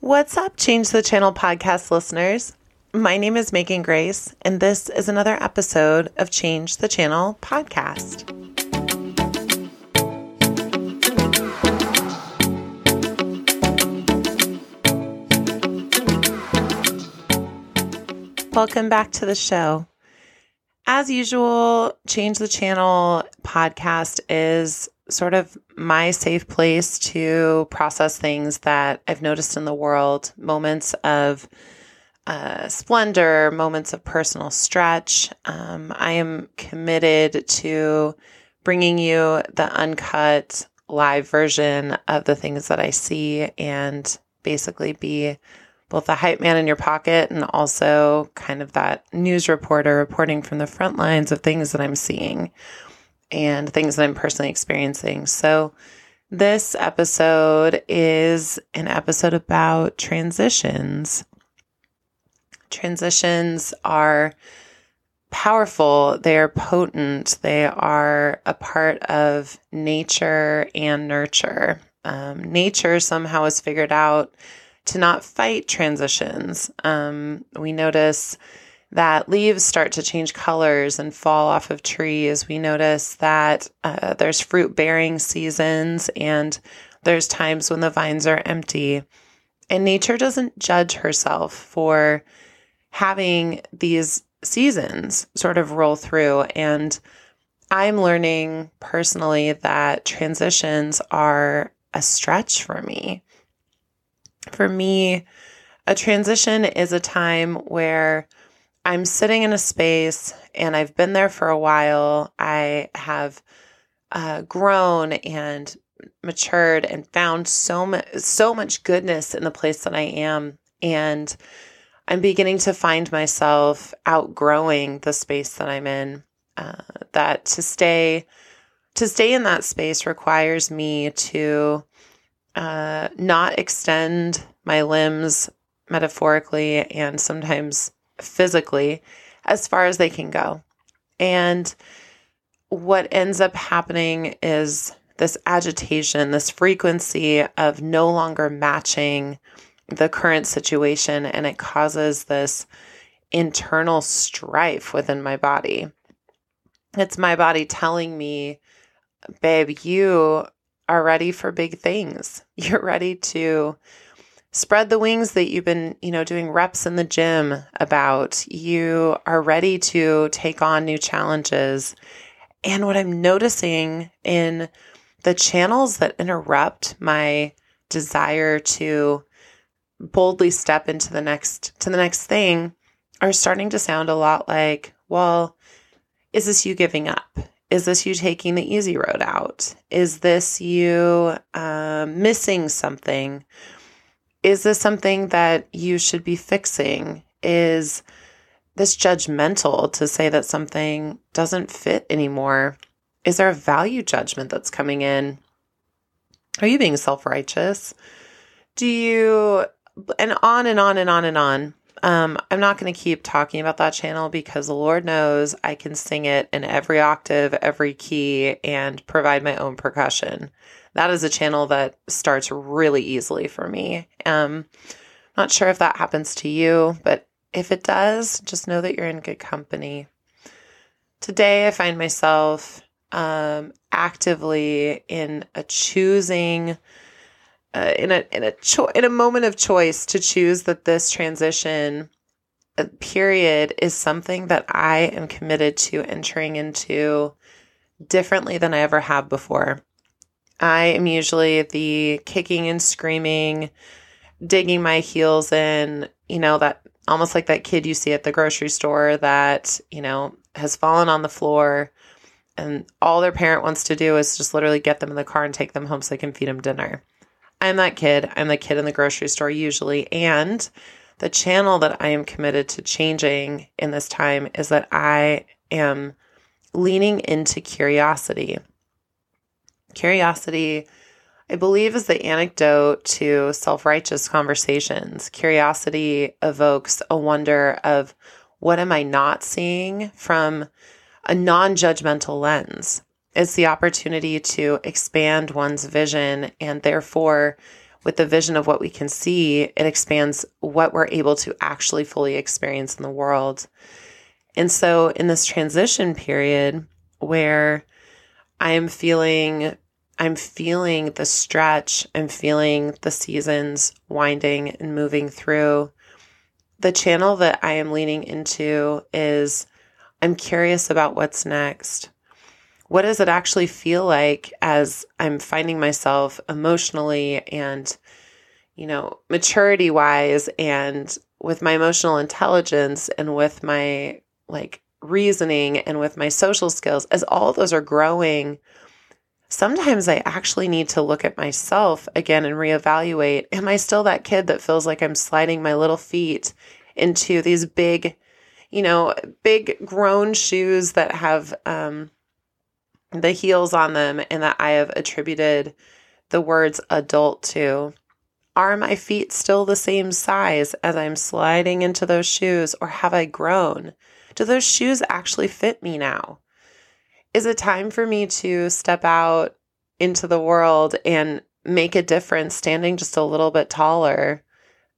What's up, Change the Channel podcast listeners? My name is Megan Grace, and this is another episode of Change the Channel podcast. Welcome back to the show. As usual, Change the Channel podcast is sort of my safe place to process things that I've noticed in the world, moments of uh, splendor, moments of personal stretch. Um, I am committed to bringing you the uncut live version of the things that I see and basically be both the hype man in your pocket and also kind of that news reporter reporting from the front lines of things that I'm seeing and things that I'm personally experiencing. So, this episode is an episode about transitions. Transitions are powerful, they are potent, they are a part of nature and nurture. Um, nature somehow has figured out to not fight transitions. Um, we notice that leaves start to change colors and fall off of trees. We notice that uh, there's fruit bearing seasons and there's times when the vines are empty. And nature doesn't judge herself for having these seasons sort of roll through. And I'm learning personally that transitions are a stretch for me. For me, a transition is a time where I'm sitting in a space and I've been there for a while. I have uh, grown and matured and found so much so much goodness in the place that I am and I'm beginning to find myself outgrowing the space that I'm in uh, that to stay to stay in that space requires me to uh, not extend my limbs metaphorically and sometimes physically as far as they can go. And what ends up happening is this agitation, this frequency of no longer matching the current situation, and it causes this internal strife within my body. It's my body telling me, babe, you are ready for big things. You're ready to spread the wings that you've been, you know, doing reps in the gym about. You are ready to take on new challenges. And what I'm noticing in the channels that interrupt my desire to boldly step into the next to the next thing are starting to sound a lot like, well, is this you giving up? Is this you taking the easy road out? Is this you uh, missing something? Is this something that you should be fixing? Is this judgmental to say that something doesn't fit anymore? Is there a value judgment that's coming in? Are you being self righteous? Do you, and on and on and on and on. Um, I'm not going to keep talking about that channel because the Lord knows I can sing it in every octave, every key, and provide my own percussion that is a channel that starts really easily for me. Um, not sure if that happens to you, but if it does, just know that you're in good company. Today, I find myself um, actively in a choosing, uh, in a in a cho- in a moment of choice to choose that this transition uh, period is something that I am committed to entering into differently than I ever have before. I am usually the kicking and screaming, digging my heels in, you know, that almost like that kid you see at the grocery store that, you know, has fallen on the floor and all their parent wants to do is just literally get them in the car and take them home so they can feed them dinner. I'm that kid. I'm the kid in the grocery store usually. And the channel that I am committed to changing in this time is that I am leaning into curiosity. Curiosity, I believe, is the antidote to self righteous conversations. Curiosity evokes a wonder of what am I not seeing from a non judgmental lens. It's the opportunity to expand one's vision and therefore with the vision of what we can see, it expands what we're able to actually fully experience in the world. And so, in this transition period where I'm feeling I'm feeling the stretch, I'm feeling the seasons winding and moving through. The channel that I am leaning into is I'm curious about what's next. What does it actually feel like as I'm finding myself emotionally and, you know, maturity wise and with my emotional intelligence and with my like reasoning and with my social skills, as all those are growing, sometimes I actually need to look at myself again and reevaluate. Am I still that kid that feels like I'm sliding my little feet into these big, you know, big grown shoes that have um, the heels on them and that I have attributed the words adult to? Are my feet still the same size as I'm sliding into those shoes, or have I grown? Do those shoes actually fit me now? Is it time for me to step out into the world and make a difference standing just a little bit taller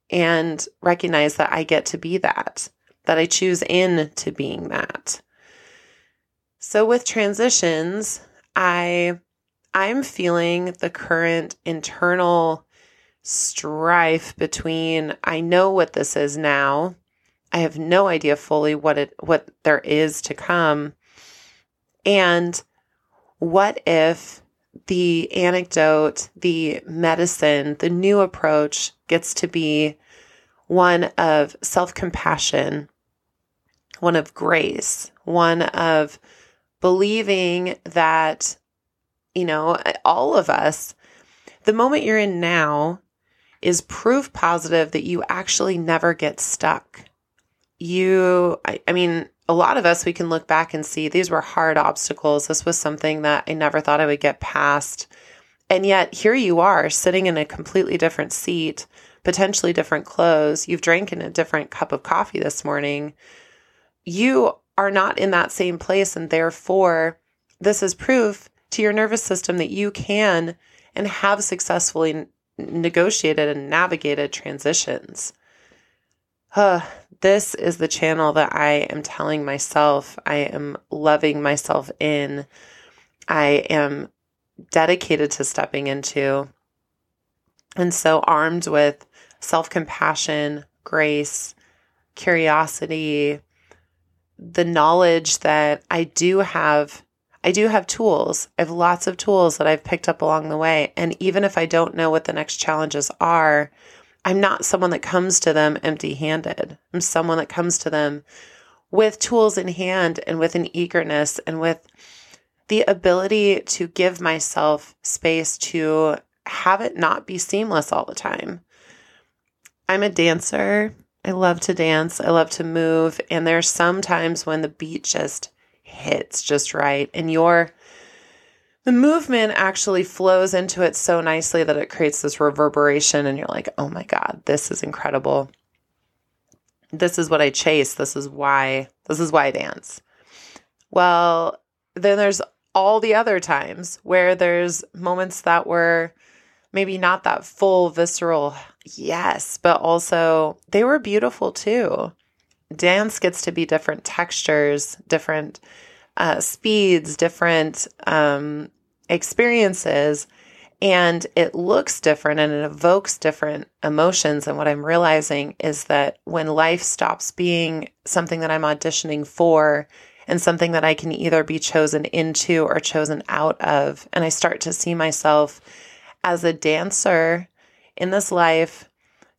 and recognize that I get to be that, that I choose in to being that? So with transitions, I I'm feeling the current internal strife between I know what this is now I have no idea fully what it what there is to come. And what if the anecdote, the medicine, the new approach gets to be one of self-compassion, one of grace, one of believing that you know, all of us the moment you're in now is proof positive that you actually never get stuck. You, I, I mean, a lot of us, we can look back and see these were hard obstacles. This was something that I never thought I would get past. And yet, here you are sitting in a completely different seat, potentially different clothes. You've drank in a different cup of coffee this morning. You are not in that same place. And therefore, this is proof to your nervous system that you can and have successfully negotiated and navigated transitions. Huh, this is the channel that I am telling myself I am loving myself in. I am dedicated to stepping into. And so, armed with self compassion, grace, curiosity, the knowledge that I do have. I do have tools. I have lots of tools that I've picked up along the way. And even if I don't know what the next challenges are, I'm not someone that comes to them empty handed. I'm someone that comes to them with tools in hand and with an eagerness and with the ability to give myself space to have it not be seamless all the time. I'm a dancer. I love to dance. I love to move. And there's some times when the beat just hits just right and you're the movement actually flows into it so nicely that it creates this reverberation and you're like, "Oh my god, this is incredible." This is what I chase. This is why this is why I dance. Well, then there's all the other times where there's moments that were maybe not that full visceral yes, but also they were beautiful too. Dance gets to be different textures, different uh, speeds, different um, experiences and it looks different and it evokes different emotions. And what I'm realizing is that when life stops being something that I'm auditioning for and something that I can either be chosen into or chosen out of, and I start to see myself as a dancer in this life,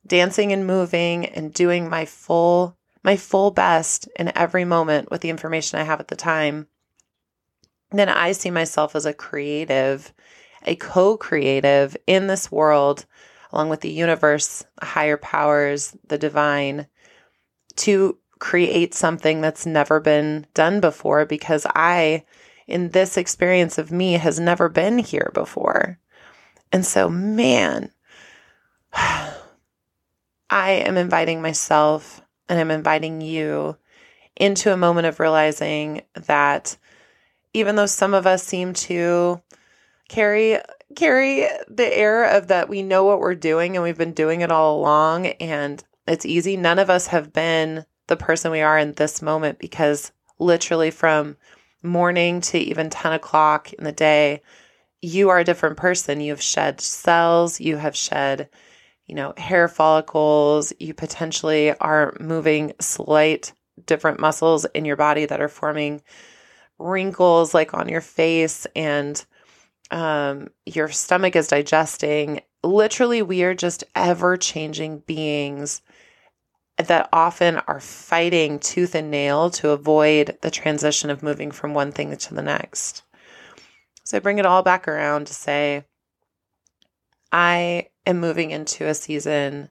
dancing and moving and doing my full my full best in every moment with the information I have at the time then I see myself as a creative, a co creative in this world, along with the universe, higher powers, the divine, to create something that's never been done before because I, in this experience of me, has never been here before. And so, man, I am inviting myself and I'm inviting you into a moment of realizing that even though some of us seem to carry carry the air of that we know what we're doing and we've been doing it all along and it's easy. None of us have been the person we are in this moment because literally from morning to even 10 o'clock in the day, you are a different person. You have shed cells, you have shed, you know, hair follicles, you potentially are moving slight different muscles in your body that are forming wrinkles like on your face and um, your stomach is digesting. Literally, we are just ever changing beings that often are fighting tooth and nail to avoid the transition of moving from one thing to the next. So I bring it all back around to say, I am moving into a season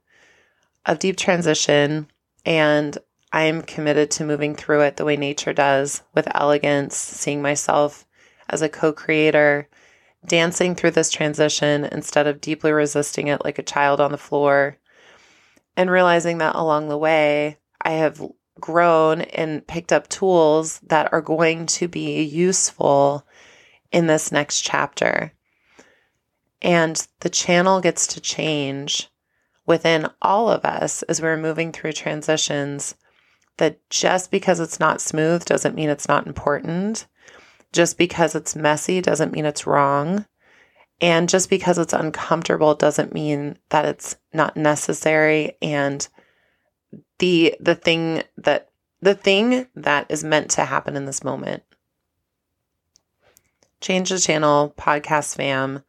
of deep transition and I'm committed to moving through it the way nature does with elegance, seeing myself as a co creator, dancing through this transition instead of deeply resisting it like a child on the floor, and realizing that along the way, I have grown and picked up tools that are going to be useful in this next chapter. And the channel gets to change within all of us as we're moving through transitions that just because it's not smooth doesn't mean it's not important. Just because it's messy doesn't mean it's wrong. And just because it's uncomfortable doesn't mean that it's not necessary and the the thing that the thing that is meant to happen in this moment. Change the channel podcast fam.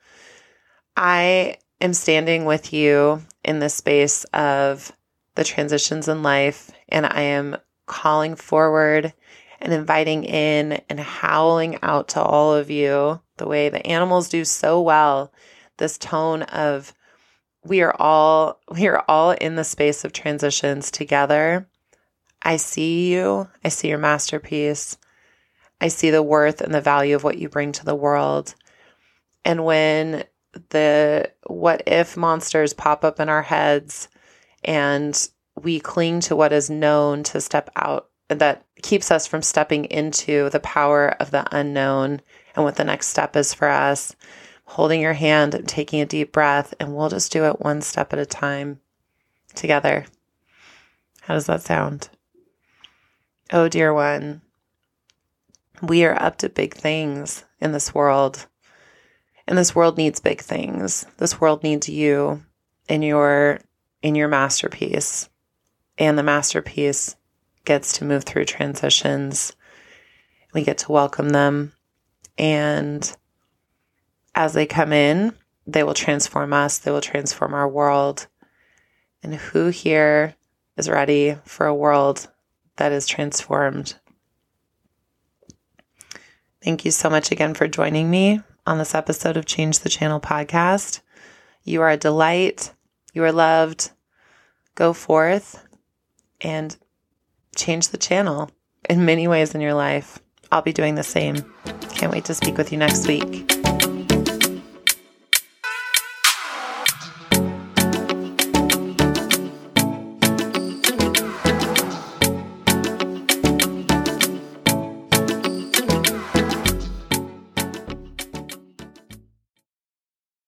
I am standing with you in the space of the transitions in life and I am calling forward and inviting in and howling out to all of you the way the animals do so well this tone of we are all we are all in the space of transitions together. I see you. I see your masterpiece. I see the worth and the value of what you bring to the world. And when the what if monsters pop up in our heads and we cling to what is known to step out that keeps us from stepping into the power of the unknown and what the next step is for us. Holding your hand and taking a deep breath, and we'll just do it one step at a time together. How does that sound? Oh, dear one, we are up to big things in this world. And this world needs big things. This world needs you in your in your masterpiece and the masterpiece gets to move through transitions. We get to welcome them. And as they come in, they will transform us, they will transform our world. And who here is ready for a world that is transformed? Thank you so much again for joining me on this episode of Change the Channel podcast. You are a delight. You are loved. Go forth and change the channel in many ways in your life. I'll be doing the same. Can't wait to speak with you next week.